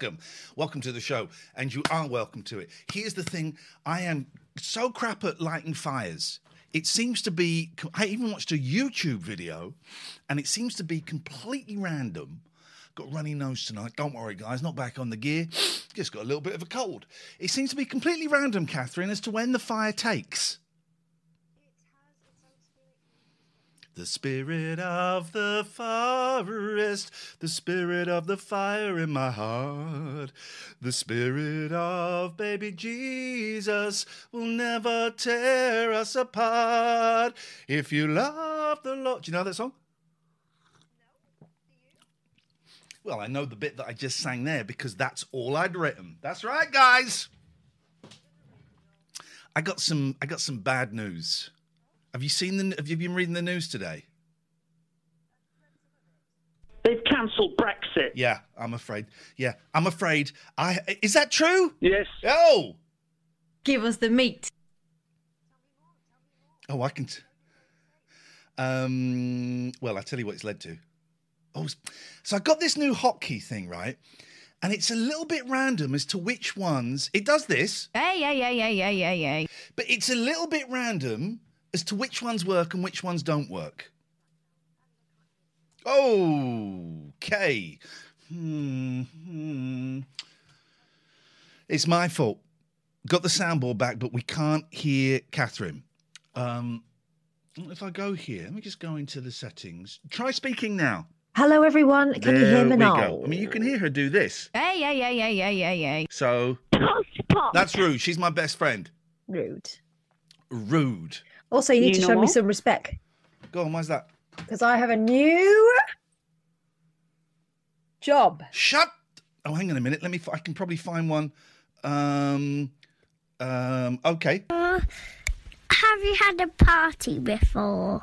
Welcome. Welcome to the show. And you are welcome to it. Here's the thing I am so crap at lighting fires. It seems to be, I even watched a YouTube video and it seems to be completely random. Got runny nose tonight. Don't worry, guys, not back on the gear. Just got a little bit of a cold. It seems to be completely random, Catherine, as to when the fire takes. The spirit of the forest, the spirit of the fire in my heart, the spirit of baby Jesus will never tear us apart. If you love the Lord. Do you know that song? Well, I know the bit that I just sang there because that's all I'd written. That's right, guys. I got some I got some bad news. Have you seen the have you been reading the news today? They've cancelled Brexit. Yeah, I'm afraid. Yeah, I'm afraid. I is that true? Yes. Oh, Give us the meat. oh, I can. T- um. Well, I tell you what it's led to. Oh, s- so I got this new hotkey thing right, and it's a little bit random as to which ones it does this, Hey, yeah, yeah, yeah, yeah, yeah, yeah. but it's a little bit random as to which ones work and which ones don't work. Okay. Hmm. hmm. It's my fault. Got the soundboard back, but we can't hear Catherine. Um, if I go here, let me just go into the settings. Try speaking now. Hello, everyone. Can you hear me now? go. I mean, you can hear her do this. Yeah, yeah, yeah, yeah, yeah, yeah, yeah. So that's rude. She's my best friend. Rude. Rude. Also, you need You to know show me some respect Go on. Why's that? because I have a new job. Shut. Oh, hang on a minute. Let me. f- I can probably find one. Um. Um. Okay. Have you had a party before?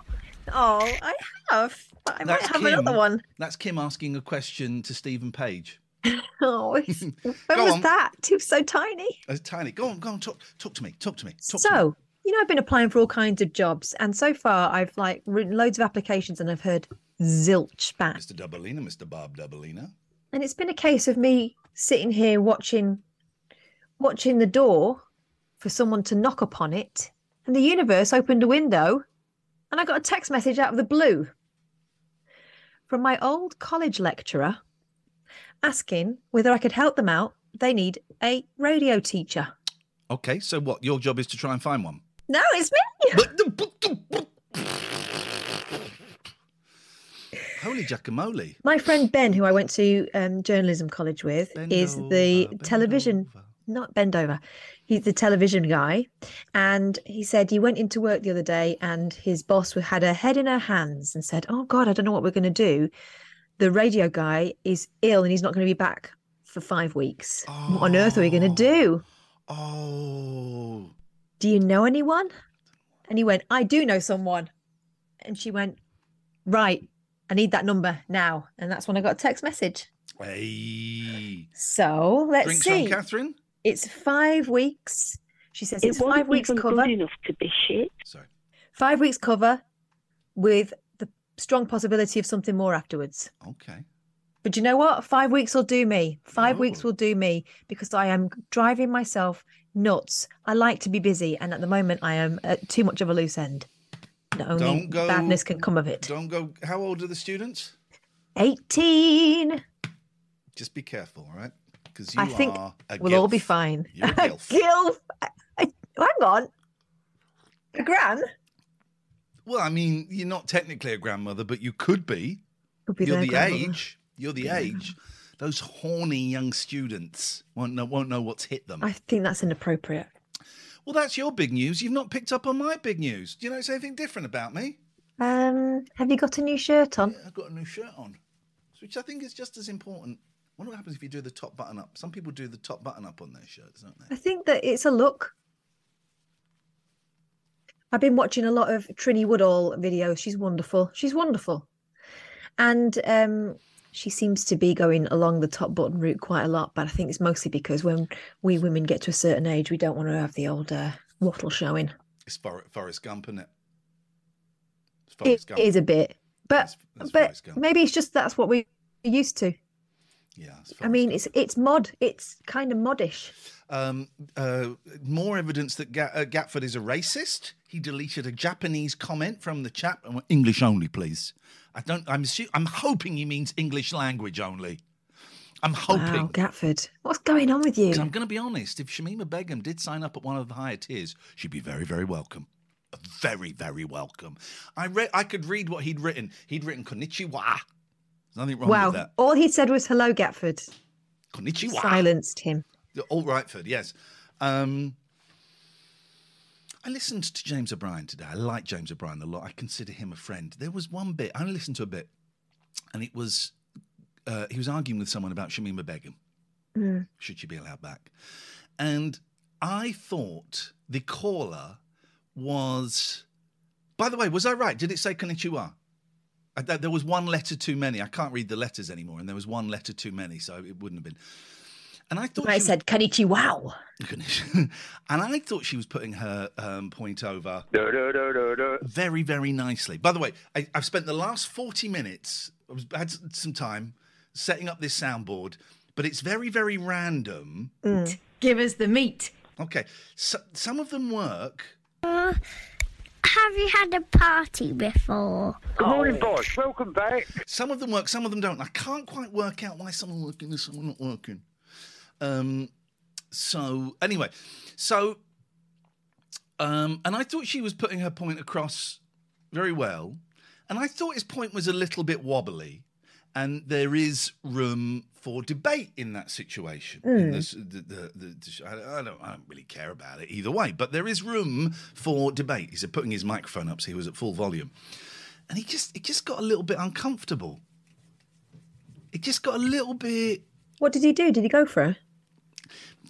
Oh, I have. but I might That's have Kim. another one. That's Kim asking a question to Stephen Page. Oh, it's- when Go was on. that? It was so tiny. It's tiny. Go on. Go on. Talk. Talk to me. Talk to me. Talk to me. So, you know, I've been applying for all kinds of jobs, and so far I've like written loads of applications, and I've heard zilch back. Mr. Doubleina, Mr. Bob Doubleina. And it's been a case of me sitting here watching, watching the door for someone to knock upon it, and the universe opened a window, and I got a text message out of the blue from my old college lecturer asking whether I could help them out. They need a radio teacher. Okay. So what? Your job is to try and find one. No, it's me. Holy guacamole. My friend Ben, who I went to um, journalism college with, Bend is the over, television, over. not bend over. He's the television guy. And he said he went into work the other day and his boss had her head in her hands and said, Oh God, I don't know what we're going to do. The radio guy is ill and he's not going to be back for five weeks. What on earth are we going to do? Oh. Do you know anyone? And he went, I do know someone. And she went, Right, I need that number now. And that's when I got a text message. Hey. So let's Drinks see. from Catherine? It's five weeks. She says It it's wasn't five weeks even cover. good enough to be shit. Sorry. Five weeks cover with the strong possibility of something more afterwards. Okay. But you know what? Five weeks will do me. Five weeks will do me because I am driving myself nuts. I like to be busy, and at the moment, I am at too much of a loose end. Not only Don't go- badness can come of it. Don't go. How old are the students? 18. Just be careful, all right? Because you I think are a we'll all be fine. You're a gilf. Gilf. I- I- Hang on. A gran? Well, I mean, you're not technically a grandmother, but you could be. Could be You're the grandmother. age. You're the age. Those horny young students won't know won't know what's hit them. I think that's inappropriate. Well, that's your big news. You've not picked up on my big news. Do you notice anything different about me? Um, have you got a new shirt on? I've got a new shirt on, which I think is just as important. I wonder what happens if you do the top button up. Some people do the top button up on their shirts, don't they? I think that it's a look. I've been watching a lot of Trinny Woodall videos. She's wonderful. She's wonderful. And um, she seems to be going along the top button route quite a lot. But I think it's mostly because when we women get to a certain age, we don't want to have the old uh, wattle showing. It's For- Forrest Gump, isn't it? It's It Gump. is a bit. But but maybe it's just that's what we're used to. Yeah, I mean, it's it's mod. It's kind of modish. Um, uh, more evidence that Ga- uh, Gatford is a racist. He deleted a Japanese comment from the chat. English only, please. I don't. I'm. I'm hoping he means English language only. I'm hoping. Wow, Gatford, what's going on with you? I'm going to be honest, if Shamima Begum did sign up at one of the higher tiers, she'd be very, very welcome. Very, very welcome. I read. I could read what he'd written. He'd written "Konnichiwa." There's nothing wrong Wow, with that. Well, all he said was hello, Gatford. Konnichiwa. Silenced him. All Rightford, yes. Um, I listened to James O'Brien today. I like James O'Brien a lot. I consider him a friend. There was one bit, I only listened to a bit, and it was uh, he was arguing with someone about Shamima Begum. Mm. Should she be allowed back? And I thought the caller was. By the way, was I right? Did it say konnichiwa? I, there was one letter too many. I can't read the letters anymore, and there was one letter too many, so it wouldn't have been. And I thought I she was- said, Kanichi, wow. and I thought she was putting her um, point over very, very nicely. By the way, I, I've spent the last 40 minutes, I was, had some time setting up this soundboard, but it's very, very random. Give us the meat. Okay, so, some of them work. Uh, have you had a party before? Good morning, boss. Welcome back. Some of them work, some of them don't. I can't quite work out why some are working and some are not working. Um, so anyway, so um, and I thought she was putting her point across very well, and I thought his point was a little bit wobbly, and there is room for debate in that situation. In this, the, the, the, I, don't, I don't really care about it either way, but there is room for debate. He said, putting his microphone up so he was at full volume and he just it just got a little bit uncomfortable. It just got a little bit What did he do? Did he go for her?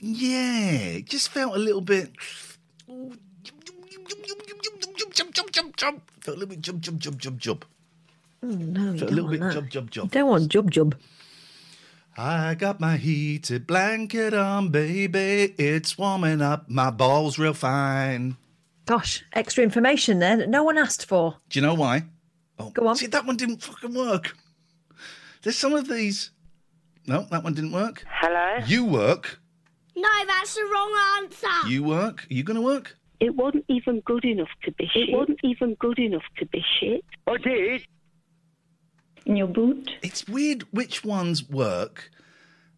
Yeah, it just felt a little bit felt a little bit jump jump jump jump jump. Oh, no, you a don't little want bit that. jump jump You jump. don't want jub jub. I got my heated blanket on, baby. It's warming up. My balls real fine. Gosh, extra information there that no one asked for. Do you know why? Oh, Go on. See, that one didn't fucking work. There's some of these. No, that one didn't work. Hello? You work. No, that's the wrong answer. You work. Are you going to work? It wasn't even good enough to be shit. It wasn't even good enough to be shit. I did. In your boot. It's weird which ones work.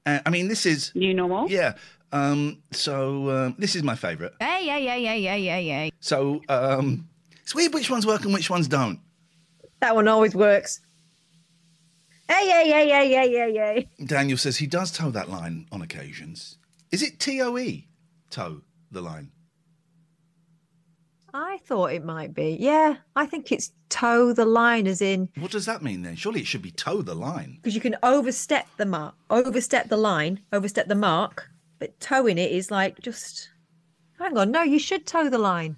Uh, I mean, this is You know what? yeah. Um, so um, this is my favourite. Hey, hey, hey, hey, hey, hey, hey. So um, it's weird which ones work and which ones don't. That one always works. Hey, hey, hey, hey, hey, hey, hey. Daniel says he does toe that line on occasions. Is it T O E? Toe the line. I thought it might be. Yeah, I think it's toe the line, as in What does that mean then? Surely it should be toe the line. because you can overstep the mark, overstep the line, overstep the mark, but towing it is like just. Hang on, no, you should toe the line.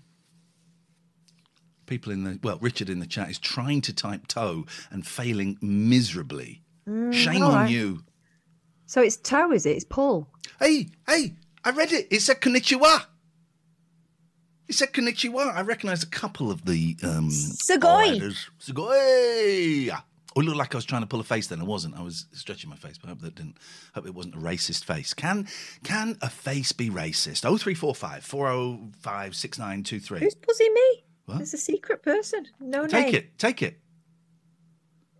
People in the well, Richard in the chat is trying to type toe and failing miserably. Mm, Shame on right. you. So it's toe, is it? It's Paul. Hey, hey, I read it. It said konnichiwa. It said konnichiwa. I recognised a couple of the um Sugoi. Sugoi. Oh, it looked like I was trying to pull a face then. I wasn't. I was stretching my face, but I hope that didn't hope it wasn't a racist face. Can can a face be racist? Oh three four five four oh five six nine two three. Who's buzzing me? What? There's a secret person. No Take name. Take it. Take it.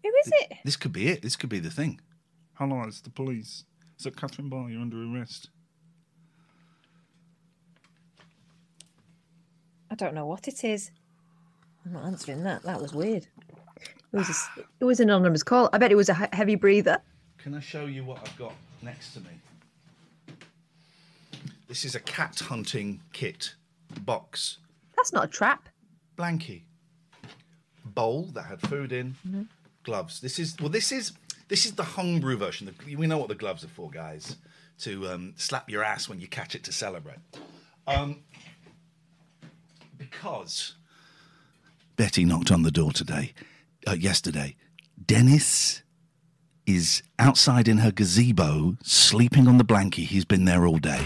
Who is it? This could be it. This could be the thing. Hello, it's the police. So Catherine Barr, you're under arrest. I don't know what it is. I'm not answering that. That was weird. It was a s it was an anonymous call. I bet it was a heavy breather. Can I show you what I've got next to me? This is a cat hunting kit box. That's not a trap. Blankie. Bowl that had food in. Mm-hmm. Gloves. This is well. This is this is the homebrew version. We know what the gloves are for, guys. To um, slap your ass when you catch it to celebrate. Um, because Betty knocked on the door today, uh, yesterday. Dennis is outside in her gazebo, sleeping on the blankie. He's been there all day.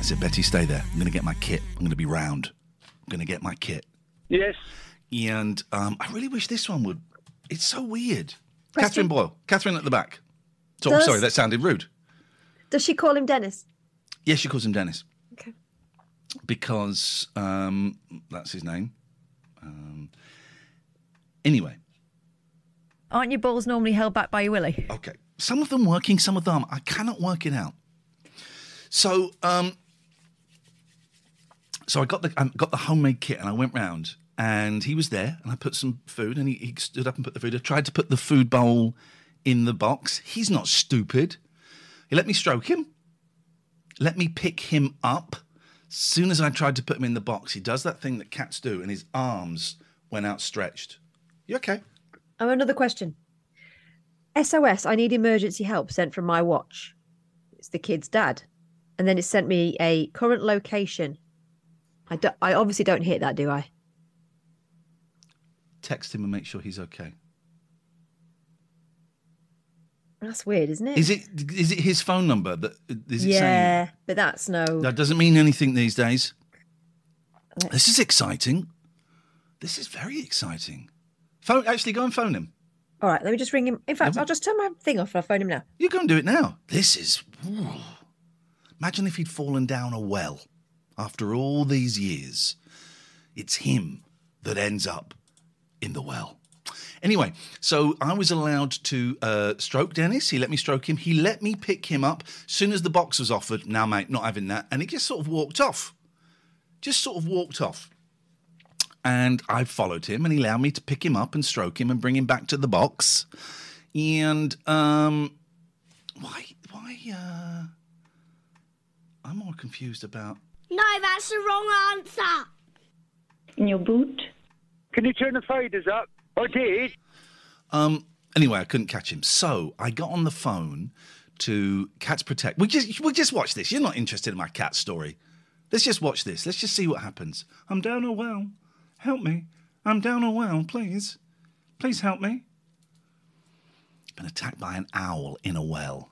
I said, Betty, stay there. I'm going to get my kit. I'm going to be round. I'm going to get my kit. Yes. And um, I really wish this one would. It's so weird. Question. Catherine Boyle. Catherine at the back. So, Does- sorry, that sounded rude. Does she call him Dennis? Yes, she calls him Dennis. Okay. Because um, that's his name. Um, anyway, Aren't your balls normally held back by your willy? okay. Some of them working, some of them I cannot work it out. So, um, so I got the I got the homemade kit and I went round and he was there and I put some food and he, he stood up and put the food. I tried to put the food bowl in the box. He's not stupid. He let me stroke him. Let me pick him up. As soon as I tried to put him in the box, he does that thing that cats do, and his arms went outstretched. You okay? Oh, another question. SOS, I need emergency help sent from my watch. It's the kid's dad. And then it sent me a current location. I, do, I obviously don't hit that, do I? Text him and make sure he's okay. That's weird, isn't it? Is it is it his phone number that is it yeah, but that's no. that doesn't mean anything these days? This is exciting. This is very exciting. Phone actually go and phone him. All right, let me just ring him. In fact, I'll just turn my thing off and I'll phone him now. You go and do it now. This is ooh. Imagine if he'd fallen down a well after all these years. It's him that ends up in the well. Anyway, so I was allowed to uh, stroke Dennis. He let me stroke him. He let me pick him up. As soon as the box was offered, now, mate, not having that. And he just sort of walked off. Just sort of walked off. And I followed him and he allowed me to pick him up and stroke him and bring him back to the box. And um, why? Why? Uh, I'm more confused about. No, that's the wrong answer. In your boot? Can you turn the faders up? I did. Um. Anyway, I couldn't catch him, so I got on the phone to Cats Protect. We just we just watch this. You're not interested in my cat story. Let's just watch this. Let's just see what happens. I'm down a well. Help me. I'm down a well. Please, please help me. Been attacked by an owl in a well.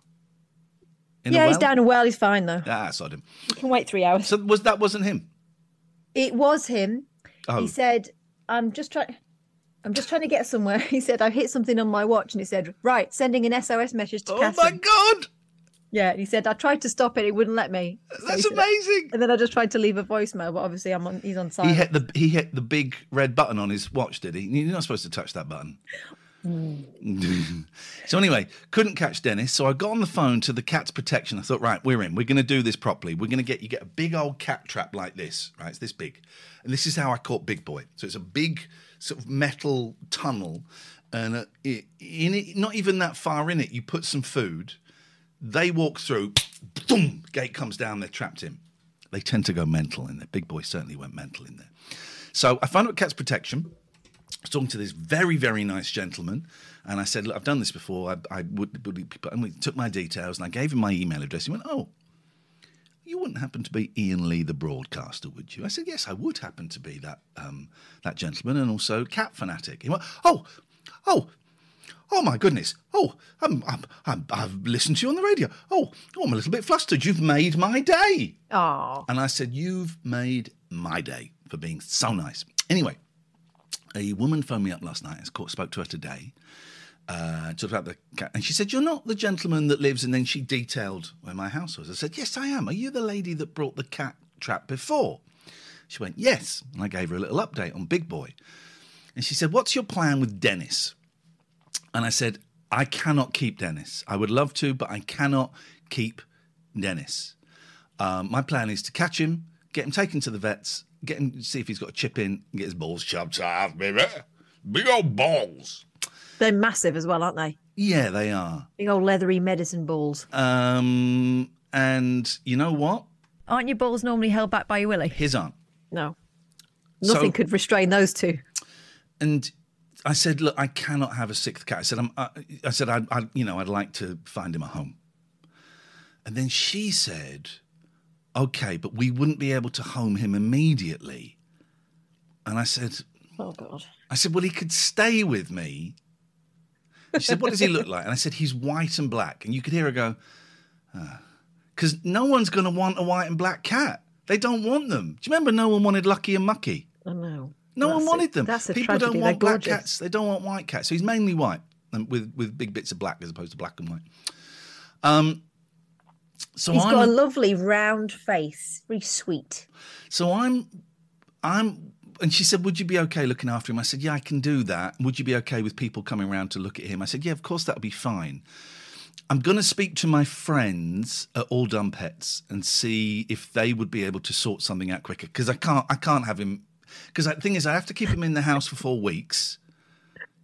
In yeah, a he's well? down a well. He's fine though. Ah, sod him. You can wait three hours. So was that wasn't him? It was him. Oh. He said, "I'm just trying." I'm just trying to get somewhere. He said, I hit something on my watch and he said, right, sending an SOS message to Oh Cassie. my god! Yeah, and he said, I tried to stop it, it wouldn't let me. So he That's said- amazing. And then I just tried to leave a voicemail, but obviously I'm on he's on site. He hit the he hit the big red button on his watch, did he? You're not supposed to touch that button. so anyway, couldn't catch Dennis, so I got on the phone to the cat's protection. I thought, right, we're in. We're going to do this properly. We're going to get you get a big old cat trap like this, right? It's this big, and this is how I caught Big Boy. So it's a big sort of metal tunnel, and uh, it, in it, not even that far in it, you put some food. They walk through, boom, gate comes down. They're trapped in. They tend to go mental in there. Big Boy certainly went mental in there. So I found out Cat's Protection. I was talking to this very, very nice gentleman, and I said, "Look, I've done this before. I, I would, would," and we took my details, and I gave him my email address. He went, "Oh, you wouldn't happen to be Iain Lee, the broadcaster, would you?" I said, "Yes, I would happen to be that um, that gentleman, and also cat fanatic." He went, "Oh, oh." Oh my goodness! Oh, I'm, I'm, I'm, I've listened to you on the radio. Oh, oh, I'm a little bit flustered. You've made my day. Oh. And I said, You've made my day for being so nice. Anyway, a woman phoned me up last night. I spoke to her today. Uh, talked about the cat, and she said, "You're not the gentleman that lives." And then she detailed where my house was. I said, "Yes, I am. Are you the lady that brought the cat trap before?" She went, "Yes." And I gave her a little update on Big Boy, and she said, "What's your plan with Dennis?" And I said, "I cannot keep Dennis. I would love to, but I cannot keep Dennis. Um, my plan is to catch him, get him taken to the vets, get him see if he's got a chip in, and get his balls chopped off, baby. Big old balls." They're massive as well, aren't they? Yeah, they are. Big old leathery medicine balls. Um, and you know what? Aren't your balls normally held back by your willy? His aren't. No. Nothing So- could restrain those two. And I said, look, I cannot have a sixth cat. I said, I'm, I, I said, I, I, you know, I'd like to find him a home. And then she said, okay, but we wouldn't be able to home him immediately. And I said, Oh God. I said, well, he could stay with me. She said, what does he look like? And I said, he's white and black. And you could hear her go, because no one's going to want a white and black cat. They don't want them. Do you remember no one wanted Lucky and Mucky? I know. No one That's a- wanted them. That's a People tragedy. don't want They're black gorgeous. cats. They don't want white cats. So he's mainly white and with, with big bits of black as opposed to black and white. Um, so He's I'm, got a lovely round face. Very sweet. so I'm, I'm, and she said, "Would you be okay looking after him?" I said, "Yeah, I can do that." Would you be okay with people coming around to look at him? I said, "Yeah, of course, that would be fine." I'm going to speak to my friends at All Done Pets and see if they would be able to sort something out quicker because I can't. I can't have him. Because the thing is, I have to keep him in the house for four weeks.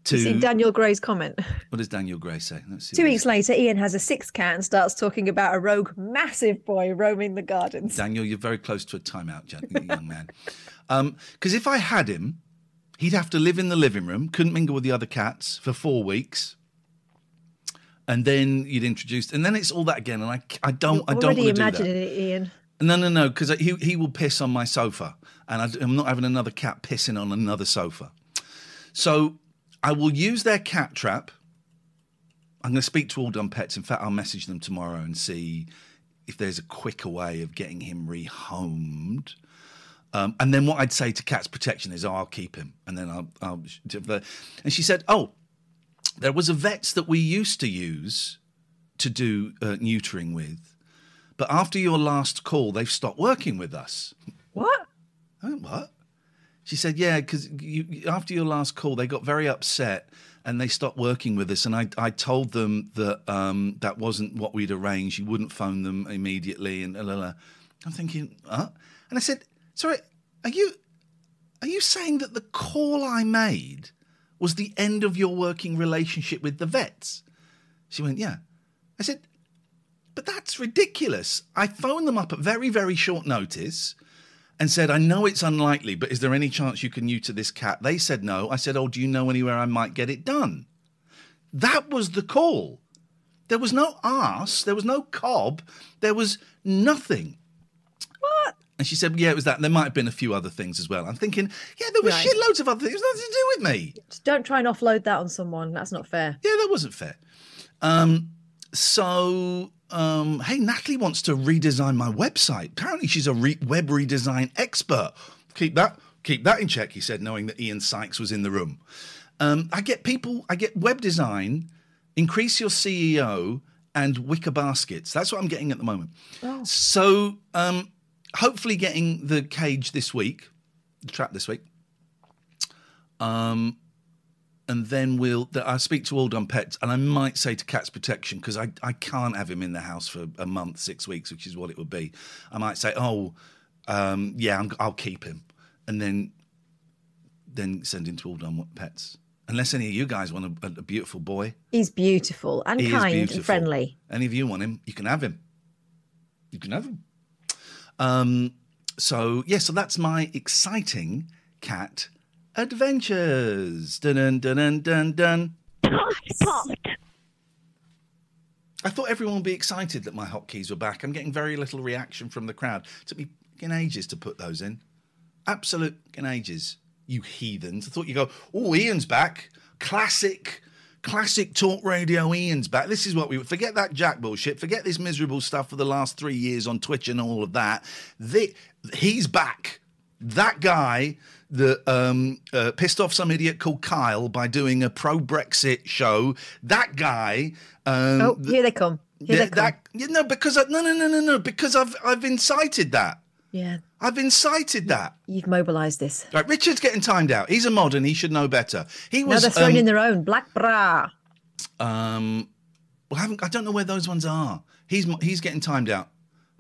To see Daniel Gray's comment. what does Daniel Gray say? Let's see Two weeks later, Iain has a sixth cat and starts talking about a rogue, massive boy roaming the gardens. Daniel, you're very close to a timeout, young man. Um, because if I had him, he'd have to live in the living room, couldn't mingle with the other cats for four weeks, and then you'd introduce, and then it's all that again. And I, I don't, I don't want to do that. it, Iain. No, no, no, because he he will piss on my sofa, and I, I'm not having another cat pissing on another sofa. So I will use their cat trap. I'm going to speak to All Done Pets. In fact, I'll message them tomorrow and see if there's a quicker way of getting him rehomed. Um, and then what I'd say to Cat's Protection is, oh, I'll keep him. And then I'll, I'll. And she said, oh, there was a vets that we used to use to do uh, neutering with, but after your last call, they've stopped working with us. What? I Oh, what? She said, yeah, because you, after your last call, they got very upset and they stopped working with us. And I, I told them that um, that wasn't what we'd arranged. You wouldn't phone them immediately. And la. I'm thinking, huh? And I said, sorry, are you are you saying that the call I made was the end of your working relationship with the vets? She went, Yeah. I said, But that's ridiculous. I phoned them up at very, very short notice and said, I know it's unlikely, but is there any chance you can neuter this cat? They said no. I said, Oh, do you know anywhere I might get it done? That was the call. There was no arse, there was no cob, there was nothing. What? And she said, Yeah, it was that. There might have been a few other things as well. I'm thinking, Yeah, there were Right. shitloads of other things. Nothing to do with me. Just don't try and offload that on someone. That's not fair. Yeah, that wasn't fair. Um, so, um, hey, Natalie wants to redesign my website. Apparently, she's a re- web redesign expert. Keep that, keep that in check. He said, knowing that Ian Sykes was in the room. Um, I get people. I get web design. Increase your SEO and wicker baskets. That's what I'm getting at the moment. So, um, hopefully, getting the cage this week, the trap this week. Um, and then we'll I'll speak to All Done Pets, and I might say to Cats Protection because I, I can't have him in the house for a month, six weeks, which is what it would be. I might say, oh, um, yeah, I'm, I'll keep him, and then then send him to All Done Pets. Unless any of you guys want a, a beautiful boy, He's beautiful and He kind beautiful. and friendly. Any of you want him, you can have him. You can have him. Um, so yeah, so that's my exciting cat adventures. Dun dun dun dun dun dun. I thought everyone would be excited that my hotkeys were back. I'm getting very little reaction from the crowd. took me fucking ages to put those in. Absolute fucking ages. You heathens. I thought you go, oh, Iain's back. Classic, classic talk radio Iain's back. This is what we forget that Jack bullshit. Forget this miserable stuff for the last three years on Twitch and all of that. The, he's back. That guy that um, uh, pissed off some idiot called Kyle by doing a pro Brexit show. That guy. Um, oh, th- here they come. Here yeah, they come. that, you know, because I, no, no, no, no, no, because I've I've incited that. Yeah, I've incited that. you've mobilised this. Right, Richard's getting timed out. He's a modern. He should know better. He was. they're throwing um, in their own black bra. um, well, I haven't. I don't know where those ones are. He's he's getting timed out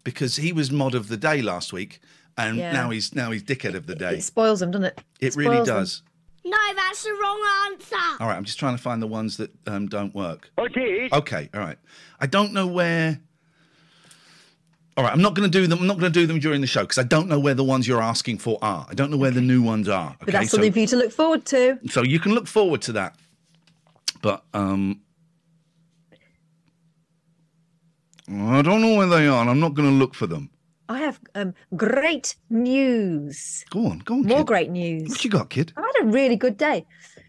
because he was mod of the day last week, and Yeah. now he's now he's dickhead of the day. It spoils them, doesn't it? It really spoils them. does. No, that's the wrong answer. All right, I'm just trying to find the ones that um, don't work. I did. Okay, all right. I don't know where. All right, I'm not going to do them. I'm not going to do them during the show because I don't know where the ones you're asking for are. I don't know where the new ones are. But okay, that's so something for you to look forward to. so you can look forward to that. But um, I don't know where they are. and I'm not going to look for them. I have um, great news. Go on, go on. More kid. great news. What you got, kid? I've had a really good day.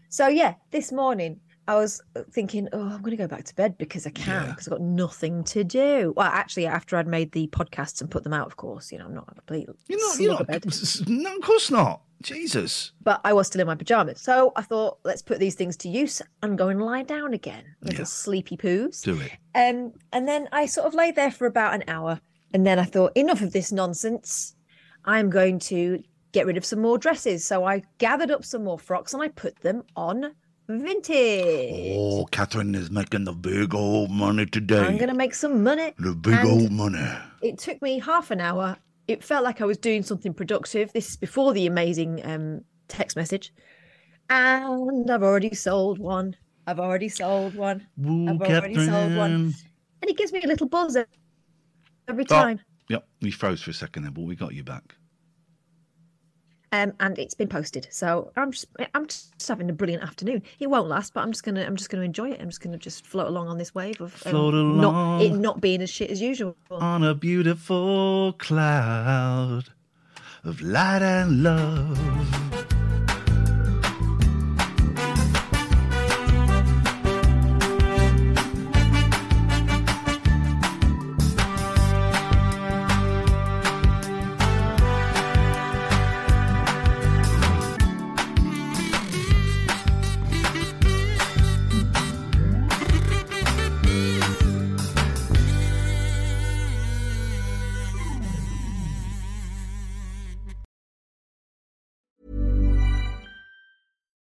So yeah, this morning I was uh, thinking, oh, I'm going to go back to bed because I can because I've got nothing to do. Well, actually, after I'd made the podcasts and put them out, of course, you know, I'm not a complete You're not. You're not. slugabed. No, of course not. Jesus. but I was still in my pajamas. So I thought, let's put these things to use and go and lie down again, little sleepy poos. Do it. Um, and then I sort of lay there for about an hour, and then I thought, enough of this nonsense. I'm going to get rid of some more dresses. So I gathered up some more frocks and I put them on Vinted. Oh, Catherine is making the big old money today. I'm going to make some money. The big And old money. It took me half an hour. It felt like I was doing something productive. This is before the amazing um, text message. And I've already sold one. I've already sold one. Woo, I've already sold one. And it gives me a little buzz every time. Yep, we froze for a second there, but we got you back. um, and it's been posted. So I'm just I'm just having a brilliant afternoon. It won't last, but I'm just gonna I'm just gonna enjoy it. I'm just gonna just float along on this wave of um, Float not along. it not being as shit as usual. On a beautiful cloud of light and love.